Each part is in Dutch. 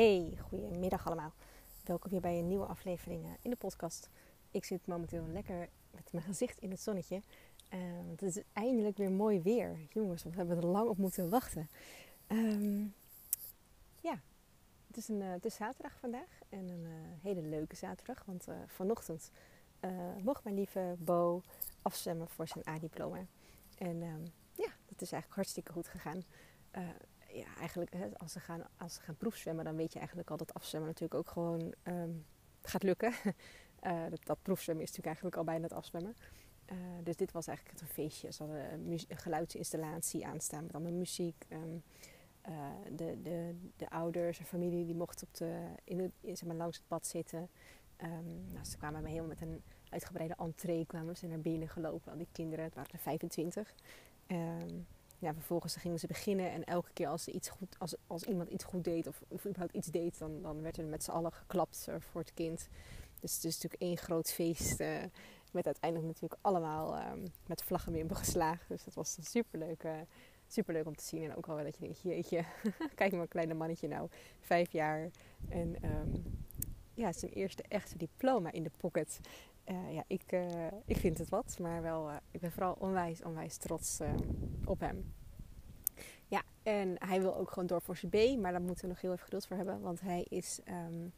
Hey, goedemiddag allemaal. Welkom weer bij een nieuwe aflevering eh, in de podcast. Ik zit momenteel lekker met mijn gezicht in het zonnetje. Uh, het is eindelijk weer mooi weer. Jongens, we hebben er lang op moeten wachten. Um, ja, het is, een, uh, het is zaterdag vandaag. En een uh, hele leuke zaterdag. Want vanochtend mocht mijn lieve Bo afstemmen voor zijn A-diploma. En um, ja, dat is eigenlijk hartstikke goed gegaan ja, eigenlijk als, ze gaan, als ze gaan proefzwemmen, dan weet je eigenlijk al dat afzwemmen natuurlijk ook gewoon um, gaat lukken. uh, dat, dat, proefzwemmen is natuurlijk eigenlijk al bijna het afzwemmen. Uh, dus dit was eigenlijk een feestje. Ze hadden een, geluidsinstallatie aanstaan met allemaal muziek. Um, uh, de, de, de ouders en familie die mochten op de, in de, zeg maar, langs het pad zitten. Um, nou, ze kwamen helemaal met een uitgebreide entree kwamen ze naar binnen gelopen. Al die kinderen, het waren er 25 ja, vervolgens gingen ze beginnen en elke keer als, iets goed, als, als iemand iets goed deed of, of überhaupt iets deed, dan, dan werd er met z'n allen geklapt uh, voor het kind. Dus het is natuurlijk één groot feest uh, met uiteindelijk natuurlijk allemaal um, met vlaggen geslagen. Dus dat was superleuk, uh, superleuk om te zien. En ook al dat je denkt, jeetje, kijk maar kleine mannetje nou, vijf jaar. En um, ja, zijn eerste echte diploma in de pocket. Uh, ja, ik, uh, ik vind het wat, maar wel, uh, ik ben vooral onwijs, onwijs trots op hem. Ja, en hij wil ook gewoon door voor zijn B, maar daar moeten we nog heel even geduld voor hebben, want hij is, um,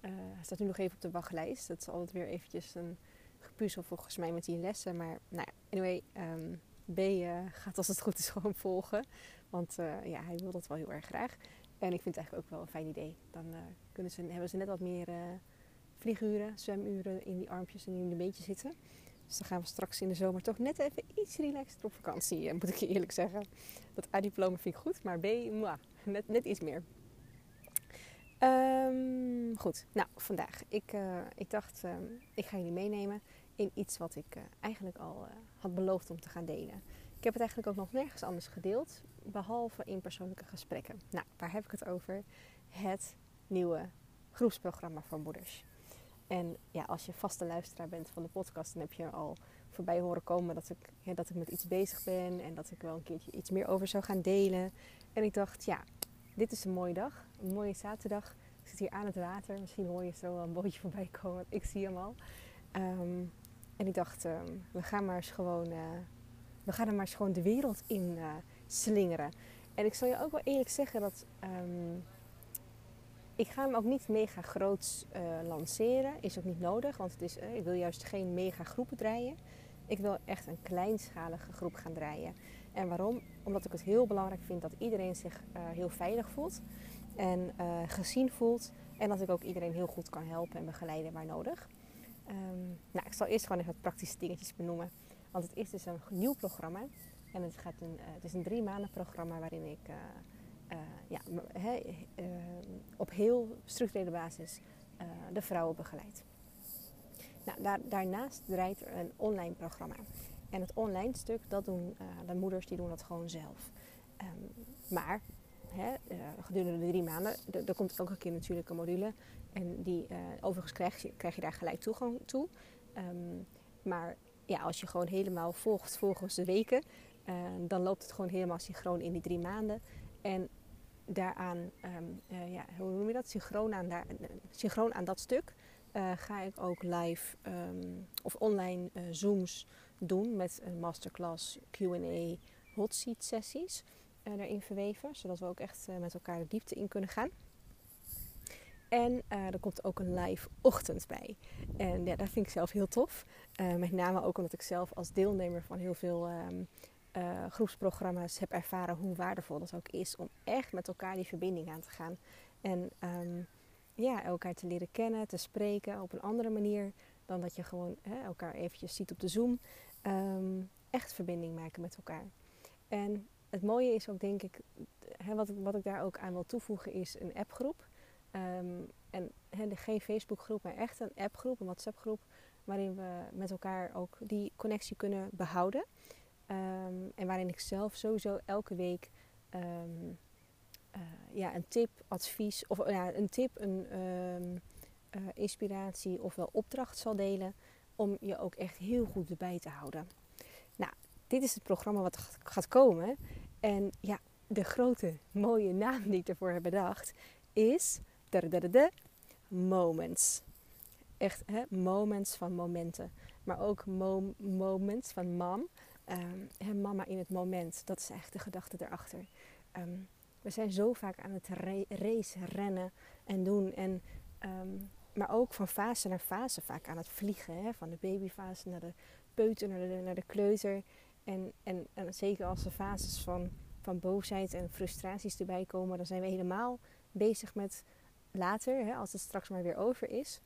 hij staat nu nog even op de wachtlijst. Dat is altijd weer eventjes een gepuzzel volgens mij met die lessen, maar nou ja, anyway, um, B gaat als het goed is gewoon volgen, want ja, hij wil dat wel heel erg graag. En ik vind het eigenlijk ook wel een fijn idee. Dan kunnen ze, hebben ze net wat meer vlieguren, zwemuren in die armpjes en in de beentjes zitten. Dus dan gaan we straks in de zomer toch net even iets relaxter op vakantie, eh, moet ik je eerlijk zeggen. Dat A-diploma vind ik goed, maar B, net, net iets meer. Um, goed, nou vandaag. Ik, uh, ik dacht, uh, ik ga jullie meenemen in iets wat ik uh, eigenlijk al had beloofd om te gaan delen. Ik heb het eigenlijk ook nog nergens anders gedeeld, behalve in persoonlijke gesprekken. Nou, waar heb ik het over? Het nieuwe groepsprogramma voor moeders. En ja, als je vaste luisteraar bent van de podcast, dan heb je al voorbij horen komen dat ik, ja, dat ik met iets bezig ben en dat ik wel een keertje iets meer over zou gaan delen. En ik dacht, ja, dit is een mooie dag, een mooie zaterdag. Ik zit hier aan het water, misschien hoor je zo wel een bootje voorbij komen, ik zie hem al. Um, en ik dacht, um, we gaan maar eens gewoon, uh, we gaan er maar eens gewoon de wereld in uh, slingeren. En ik zal je ook wel eerlijk zeggen dat um, ik ga hem ook niet mega groot uh, lanceren. Is ook niet nodig, want het is, uh, ik wil juist geen mega groepen draaien. Ik wil echt een kleinschalige groep gaan draaien. En waarom? Omdat ik het heel belangrijk vind dat iedereen zich uh, heel veilig voelt en gezien voelt. En dat ik ook iedereen heel goed kan helpen en begeleiden waar nodig. Um, nou, ik zal eerst gewoon even wat praktische dingetjes benoemen. Want het is dus een nieuw programma. En het, gaat een, het is een drie maanden programma waarin ik uh, ja, he, uh, op heel structurele basis uh, de vrouwen begeleidt. Nou, daar, daarnaast draait er een online programma. En het online stuk, dat doen de moeders, die doen dat gewoon zelf. Um, maar gedurende de drie maanden, er komt elke keer natuurlijk een module. En die, overigens krijg je, krijg je daar gelijk toegang toe. Um, maar ja, als je gewoon helemaal volgt volgens de weken, dan loopt het gewoon helemaal synchroon in die drie maanden. En daaraan, um, uh, ja, hoe noem je dat? Synchroon aan, daar, synchroon aan dat stuk uh, ga ik ook live um, of online Zooms doen met een masterclass, QA, hot seat sessies erin verweven, zodat we ook echt met elkaar de diepte in kunnen gaan. En er komt ook een live ochtend bij. En ja, dat vind ik zelf heel tof. met name ook omdat ik zelf als deelnemer van heel veel um, uh, groepsprogramma's heb ervaren hoe waardevol dat ook is om echt met elkaar die verbinding aan te gaan. En um, ja, elkaar te leren kennen, te spreken op een andere manier dan dat je gewoon hè, elkaar eventjes ziet op de Zoom. Um, echt verbinding maken met elkaar. En het mooie is ook, denk ik, hè, wat, wat ik daar ook aan wil toevoegen, is een appgroep. Um, en hè, geen Facebookgroep, maar echt een appgroep, een WhatsAppgroep, waarin we met elkaar ook die connectie kunnen behouden. Um, en waarin ik zelf sowieso elke week um, uh, ja, een tip, advies of ja, een tip, een um, uh, inspiratie of wel opdracht zal delen om je ook echt heel goed erbij te houden. Nou, dit is het programma wat gaat komen. En ja, de grote mooie naam die ik ervoor heb bedacht is de moments. Echt, hè, moments van momenten. Maar ook moments van mam. Um, mama in het moment. Dat is echt de gedachte erachter. Ehm, we zijn zo vaak aan het race, rennen en doen. En, ehm, maar ook van fase naar fase vaak aan het vliegen. Hè? Van de babyfase naar de peuter, naar de, naar de kleuter. En, en, en zeker als er fases van, van boosheid en frustraties erbij komen, dan zijn we helemaal bezig met later, hè, als het straks maar weer over is.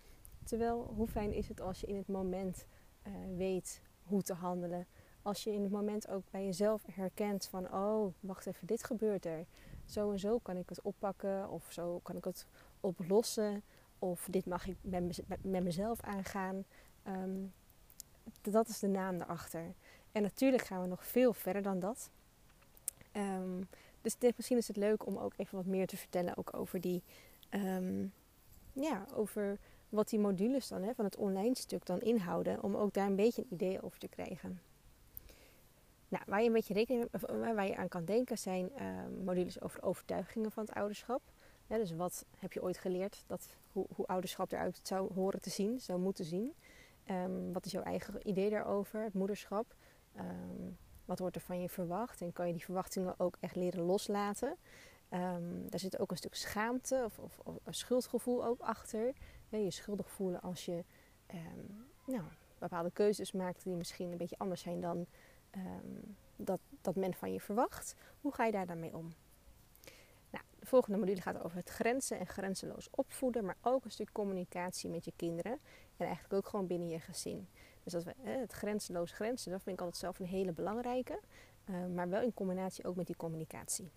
Terwijl, hoe fijn is het als je in het moment uh, weet hoe te handelen. Als je in het moment ook bij jezelf herkent van, oh, wacht even, dit gebeurt er. Zo en zo kan ik het oppakken of zo kan ik het oplossen. Of dit mag ik met, met mezelf aangaan. Um, dat is de naam daarachter. En natuurlijk gaan we nog veel verder dan dat. Um, dus misschien is het leuk om ook even wat meer te vertellen ook over die, um, ja, over wat die modules dan hè, van het online stuk dan inhouden, om ook daar een beetje een idee over te krijgen. Nou, waar je een beetje of waar je aan kan denken zijn uh, modules over overtuigingen van het ouderschap. dus wat heb je ooit geleerd dat, hoe, hoe ouderschap eruit zou horen te zien, zou moeten zien. Um, wat is jouw eigen idee daarover, het moederschap? Um, wat wordt er van je verwacht? En kan je die verwachtingen ook echt leren loslaten? Daar zit ook een stuk schaamte of, of, of een schuldgevoel ook achter. je schuldig voelen als je nou, bepaalde keuzes maakt die misschien een beetje anders zijn dan dat, dat men van je verwacht. Hoe ga je daar dan mee om? Nou, de volgende module gaat over het grenzen en grenzeloos opvoeden, maar ook een stuk communicatie met je kinderen en eigenlijk ook gewoon binnen je gezin. Dus dat we, het grenzeloos grenzen, dat vind ik altijd zelf een hele belangrijke, uh, maar wel in combinatie ook met die communicatie.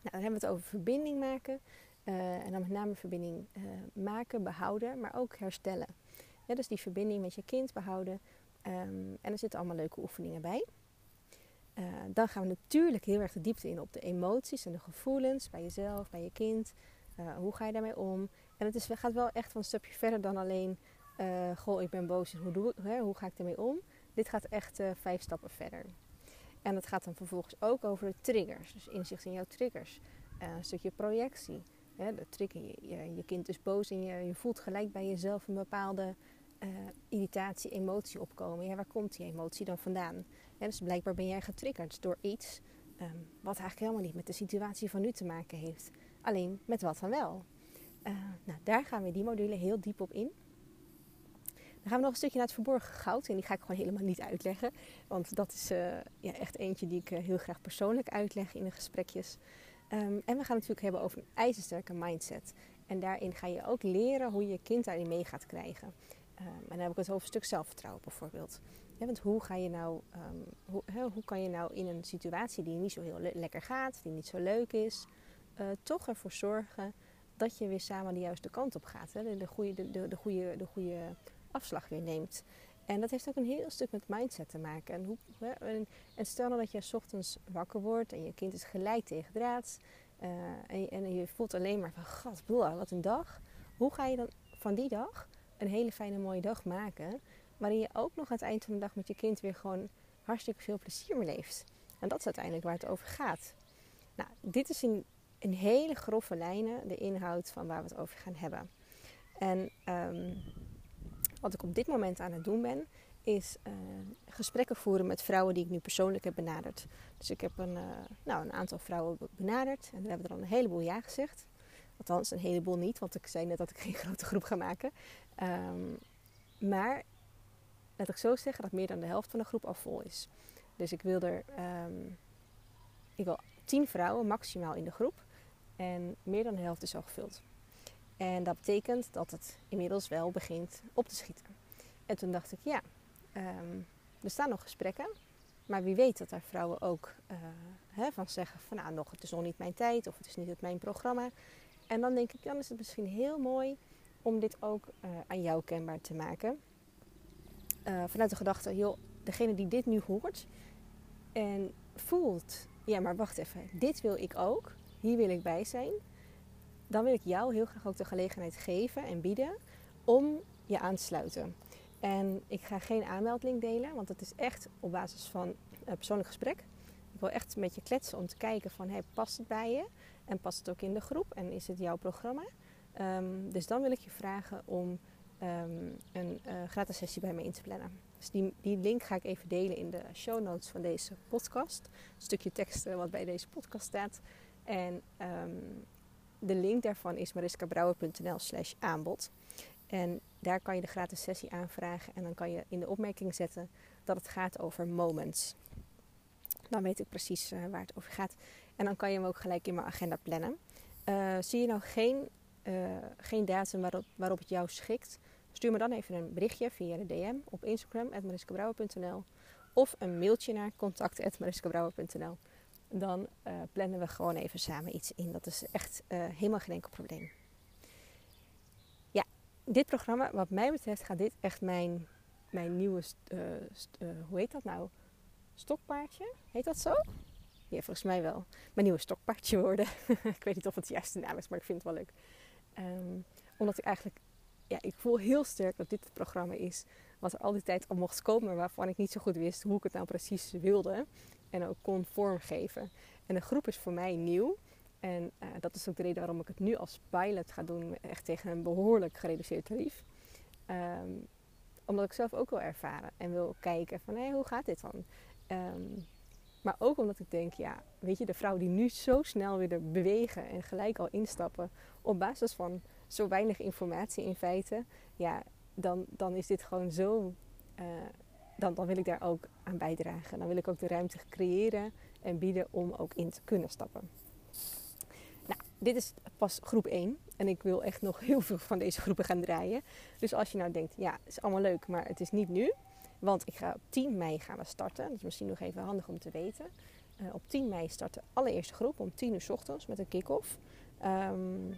Nou, dan hebben we het over verbinding maken uh, en dan met name verbinding uh, maken, behouden, maar ook herstellen. Ja, dus die verbinding met je kind behouden um, en er zitten allemaal leuke oefeningen bij. Uh, dan gaan we natuurlijk heel erg de diepte in op de emoties en de gevoelens bij jezelf, bij je kind. Uh, hoe ga je daarmee om? En het is, gaat wel echt een stapje verder dan alleen, uh, goh, ik ben boos en hoe, doe, hè, hoe ga ik daarmee om? Dit gaat echt vijf stappen verder. En het gaat dan vervolgens ook over de triggers, dus inzicht in jouw triggers. een stukje projectie. Hè, trigger, je, je, kind is boos en je, je voelt gelijk bij jezelf een bepaalde irritatie, emotie opkomen. Ja, waar komt die emotie dan vandaan? dus blijkbaar ben jij getriggerd door iets um, wat eigenlijk helemaal niet met de situatie van nu te maken heeft. Alleen met wat dan wel. Uh, nou, daar gaan we die module heel diep op in. Dan gaan we nog een stukje naar het verborgen goud. En die ga ik gewoon helemaal niet uitleggen. Want dat is uh, ja, echt eentje die ik heel graag persoonlijk uitleg in de gesprekjes. Um, en we gaan het natuurlijk hebben over een ijzersterke mindset. En daarin ga je ook leren hoe je kind daarin mee gaat krijgen. Um, en dan heb ik het een stuk zelfvertrouwen bijvoorbeeld want hoe, ga je nou, ehm, hoe, hoe, kan je nou in een situatie die niet zo heel lekker gaat, die niet zo leuk is, uh, toch ervoor zorgen dat je weer samen de juiste kant op gaat. Hè? De, de, goede, de, de, goede, de goede afslag weer neemt. En dat heeft ook een heel stuk met mindset te maken. En, hoe, en, en stel nou dat je ochtends wakker wordt en je kind is gelijk tegen draad. Uh, en, en, je voelt alleen maar van, god, wat een dag. Hoe ga je dan van die dag een hele fijne mooie dag maken? waarin je ook nog aan het eind van de dag met je kind weer gewoon hartstikke veel plezier mee leeft. En dat is uiteindelijk waar het over gaat. Nou, dit is in, hele grove lijnen de inhoud van waar we het over gaan hebben. En um, wat ik op dit moment aan het doen ben, is uh, gesprekken voeren met vrouwen die ik nu persoonlijk heb benaderd. Dus ik heb een, uh, nou, een aantal vrouwen benaderd en daar hebben we er al een heleboel ja gezegd. Althans, een heleboel niet, want ik zei net dat ik geen grote groep ga maken. Um, maar laat ik zo zeggen dat meer dan de helft van de groep al vol is. Dus ik wil er um, ik wil tien vrouwen maximaal in de groep. En meer dan de helft is al gevuld. En dat betekent dat het inmiddels wel begint op te schieten. En toen dacht ik, ja, um, er staan nog gesprekken. Maar wie weet dat daar vrouwen ook hè, van zeggen van nou nog, het is nog niet mijn tijd of het is niet het mijn programma. En dan denk ik, dan is het misschien heel mooi om dit ook uh, aan jou kenbaar te maken. Uh, vanuit de gedachte, joh, degene die dit nu hoort en voelt, ja, maar wacht even, dit wil ik ook, hier wil ik bij zijn, dan wil ik jou heel graag ook de gelegenheid geven en bieden om je aan te sluiten. En ik ga geen aanmeldlink delen, want het is echt op basis van een persoonlijk gesprek. Ik wil echt met je kletsen om te kijken van, hey, past het bij je? En past het ook in de groep? En is het jouw programma? Ehm, dus dan wil ik je vragen om ehm, een uh, gratis sessie bij me in te plannen. Dus die, die link ga ik even delen in de show notes van deze podcast. Een stukje tekst wat bij deze podcast staat. En um, de link daarvan is mariskabrouwer.nl slash aanbod. En daar kan je de gratis sessie aanvragen. En dan kan je in de opmerking zetten dat het gaat over moments. Dan weet ik precies uh, waar het over gaat. En dan kan je hem ook gelijk in mijn agenda plannen. Uh, zie je nou geen, uh, geen datum waarop, waarop het jou schikt? Stuur me dan even een berichtje via de DM op Instagram, mariskabrouwer.nl. Of een mailtje naar contact.mariskabrouwer.nl dan uh, plannen we gewoon even samen iets in. Dat is echt helemaal geen enkel probleem. Ja, dit programma, wat mij betreft, gaat dit echt mijn, mijn nieuwe, hoe heet dat nou? Stokpaardje? Heet dat zo? Ja, volgens mij wel. Mijn nieuwe stokpaardje worden. ik weet niet of het de juiste naam is, maar ik vind het wel leuk. Um, omdat ik eigenlijk, ja, ik voel heel sterk dat dit het programma is wat er al die tijd al mocht komen, waarvan ik niet zo goed wist hoe ik het nou precies wilde en ook kon vormgeven. En de groep is voor mij nieuw. En uh, dat is ook de reden waarom ik het nu als pilot ga doen, echt tegen een behoorlijk gereduceerd tarief. Um, omdat ik zelf ook wil ervaren en wil kijken van hé, hoe gaat dit dan? Um, maar ook omdat ik denk, ja, weet je, de vrouwen die nu zo snel weer bewegen en gelijk al instappen op basis van zo weinig informatie in feite, ja, dan, dan is dit gewoon zo uh, dan, dan wil ik daar ook aan bijdragen. Dan wil ik ook de ruimte creëren en bieden om ook in te kunnen stappen. Nou, dit is pas groep 1 en ik wil echt nog heel veel van deze groepen gaan draaien. Dus als je nou denkt, ja, het is allemaal leuk, maar het is niet nu. Want ik ga op 10 mei gaan we starten. Dat is misschien nog even handig om te weten. Uh, op 10 mei start de allereerste groep om 10 uur s ochtends met een kick-off. Um,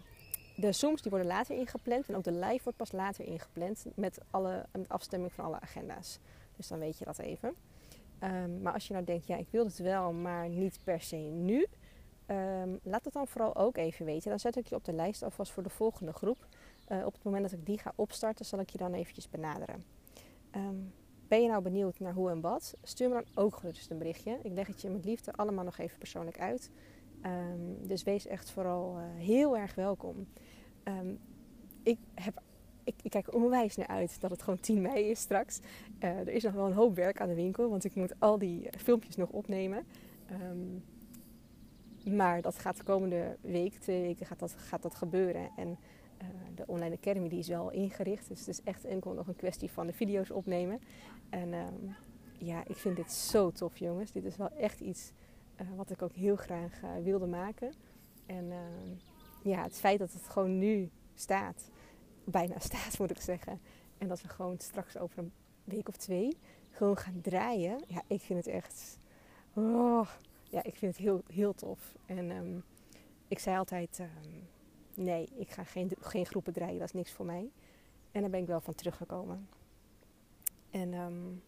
de Zooms die worden later ingepland en ook de live wordt pas later ingepland met, alle, met afstemming van alle agenda's. Dus dan weet je dat even. Um, maar als je nou denkt, ja, ik wil het wel, maar niet per se nu. Um, laat het dan vooral ook even weten. Dan zet ik je op de lijst alvast voor de volgende groep. Uh, op het moment dat ik die ga opstarten, zal ik je dan eventjes benaderen. Um, ben je nou benieuwd naar hoe en wat? Stuur me dan ook gerust een berichtje. Ik leg het je met liefde allemaal nog even persoonlijk uit. dus wees echt vooral uh, heel erg welkom. ik heb ik, kijk onwijs naar uit dat het gewoon 10 mei is straks. Uh, er is nog wel een hoop werk aan de winkel, want ik moet al die filmpjes nog opnemen. Um, maar dat gaat de komende week, twee weken, gaat dat, gaat dat gebeuren. En de online academy die is wel ingericht. Dus het is echt enkel nog een kwestie van de video's opnemen. En um, ja, ik vind dit zo tof, jongens. Dit is wel echt iets uh, wat ik ook heel graag wilde maken. En ja, het feit dat het gewoon nu staat bijna staat, moet ik zeggen. En dat we gewoon straks over een week of twee gewoon gaan draaien. Ja, ik vind het echt. Oh, ja, ik vind het heel, heel tof. En um, ik zei altijd: nee, ik ga geen, geen groepen draaien, dat is niks voor mij. En daar ben ik wel van teruggekomen. En um,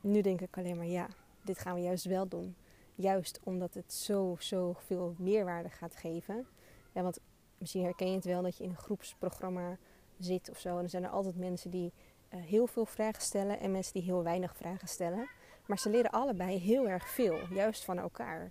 nu denk ik alleen maar: ja, dit gaan we juist wel doen. Juist omdat het zo, zo veel meerwaarde gaat geven. Ja, want misschien herken je het wel dat je in een groepsprogramma zit of zo. En er zijn er altijd mensen die uh, heel veel vragen stellen en mensen die heel weinig vragen stellen. Maar ze leren allebei heel erg veel, juist van elkaar.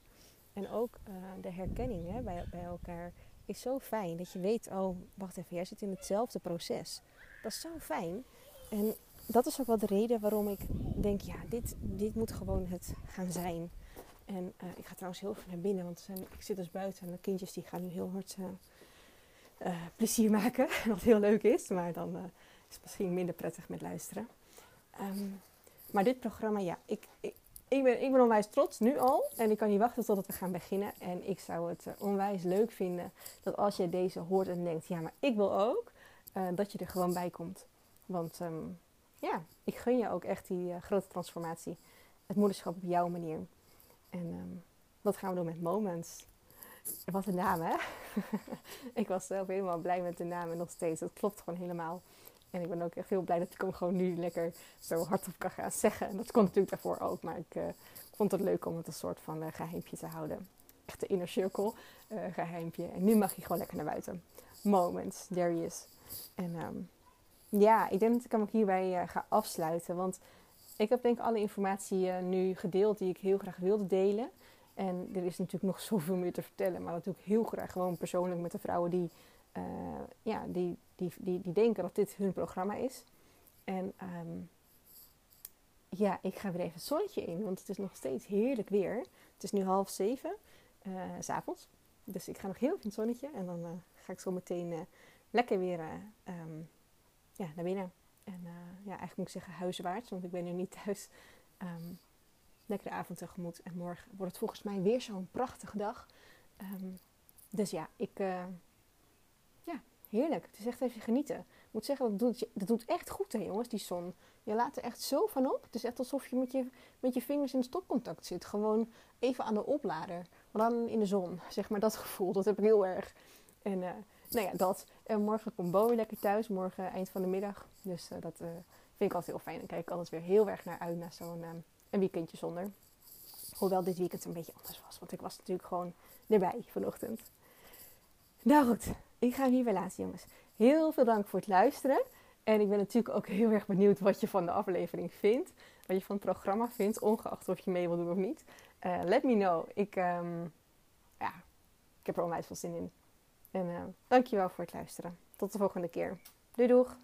En ook uh, de herkenning hè, bij, bij elkaar is zo fijn. Dat je weet, oh, wacht even, jij zit in hetzelfde proces. Dat is zo fijn. En dat is ook wel de reden waarom ik denk, ja, dit, dit moet gewoon het gaan zijn. En uh, ik ga trouwens heel even naar binnen, want zijn, ik zit dus buiten en de kindjes die gaan nu heel hard uh, plezier maken. Wat heel leuk is, maar dan is het misschien minder prettig met luisteren. Um, maar dit programma, ja, ik, ik, ben, ik ben onwijs trots nu al. En ik kan niet wachten tot we gaan beginnen. En ik zou het uh, onwijs leuk vinden dat als je deze hoort en denkt, ja, maar ik wil ook, dat je er gewoon bij komt. Want um, ja, ik gun je ook echt die grote transformatie. Het moederschap op jouw manier. En um, dat gaan we doen met Moments. Wat een naam, hè? ik was zelf helemaal blij met de naam en nog steeds. Het klopt gewoon helemaal. En ik ben ook echt heel blij dat ik hem gewoon nu lekker zo hardop kan gaan zeggen. En dat kon natuurlijk daarvoor ook, maar ik, uh, vond het leuk om het een soort van uh, geheimpje te houden. Echt de inner circle uh, geheimpje. En nu mag hij gewoon lekker naar buiten. Moments, there he is. En um, ja, ik denk dat ik hem ook hierbij ga afsluiten. Want ik heb denk ik alle informatie nu gedeeld die ik heel graag wilde delen. En er is natuurlijk nog zoveel meer te vertellen. Maar dat doe ik heel graag gewoon persoonlijk met de vrouwen die ja, die, die, die, die denken dat dit hun programma is. En ehm, ja, ik ga weer even het zonnetje in, want het is nog steeds heerlijk weer. Het is nu half zeven, uh, s avonds. Dus ik ga nog heel even het zonnetje en dan uh, ga ik zo meteen uh, lekker weer um, ja, naar binnen. En ja, eigenlijk moet ik zeggen huiswaarts, want ik ben nu niet thuis. Um, lekker de avond tegemoet. En morgen wordt het volgens mij weer zo'n prachtige dag. Um, dus ja, ik... heerlijk. Het is echt even genieten. Ik moet zeggen, dat doet, dat doet echt goed hè jongens, die zon. Je laat er echt zo van op. Het is echt alsof je met je, met je vingers in stopcontact zit. Gewoon even aan de oplader. Maar dan in de zon. Zeg maar dat gevoel. Dat heb ik heel erg. En uh, nou ja, dat. En morgen komt Bowie lekker thuis. Morgen eind van de middag. Dus uh, dat uh, vind ik altijd heel fijn. Dan kijk ik altijd weer heel erg naar uit. Naar zo'n een weekendje zonder. Hoewel dit weekend een beetje anders was. Want ik was natuurlijk gewoon erbij vanochtend. Nou goed. Ik ga hier weer laten jongens. Heel veel dank voor het luisteren. En ik ben natuurlijk ook heel erg benieuwd wat je van de aflevering vindt. Wat je van het programma vindt, ongeacht of je mee wil doen of niet. Uh, let me know. Ik, um, ja, ik heb er onwijs veel zin in. En uh, dankjewel voor het luisteren. Tot de volgende keer. Doei doeg!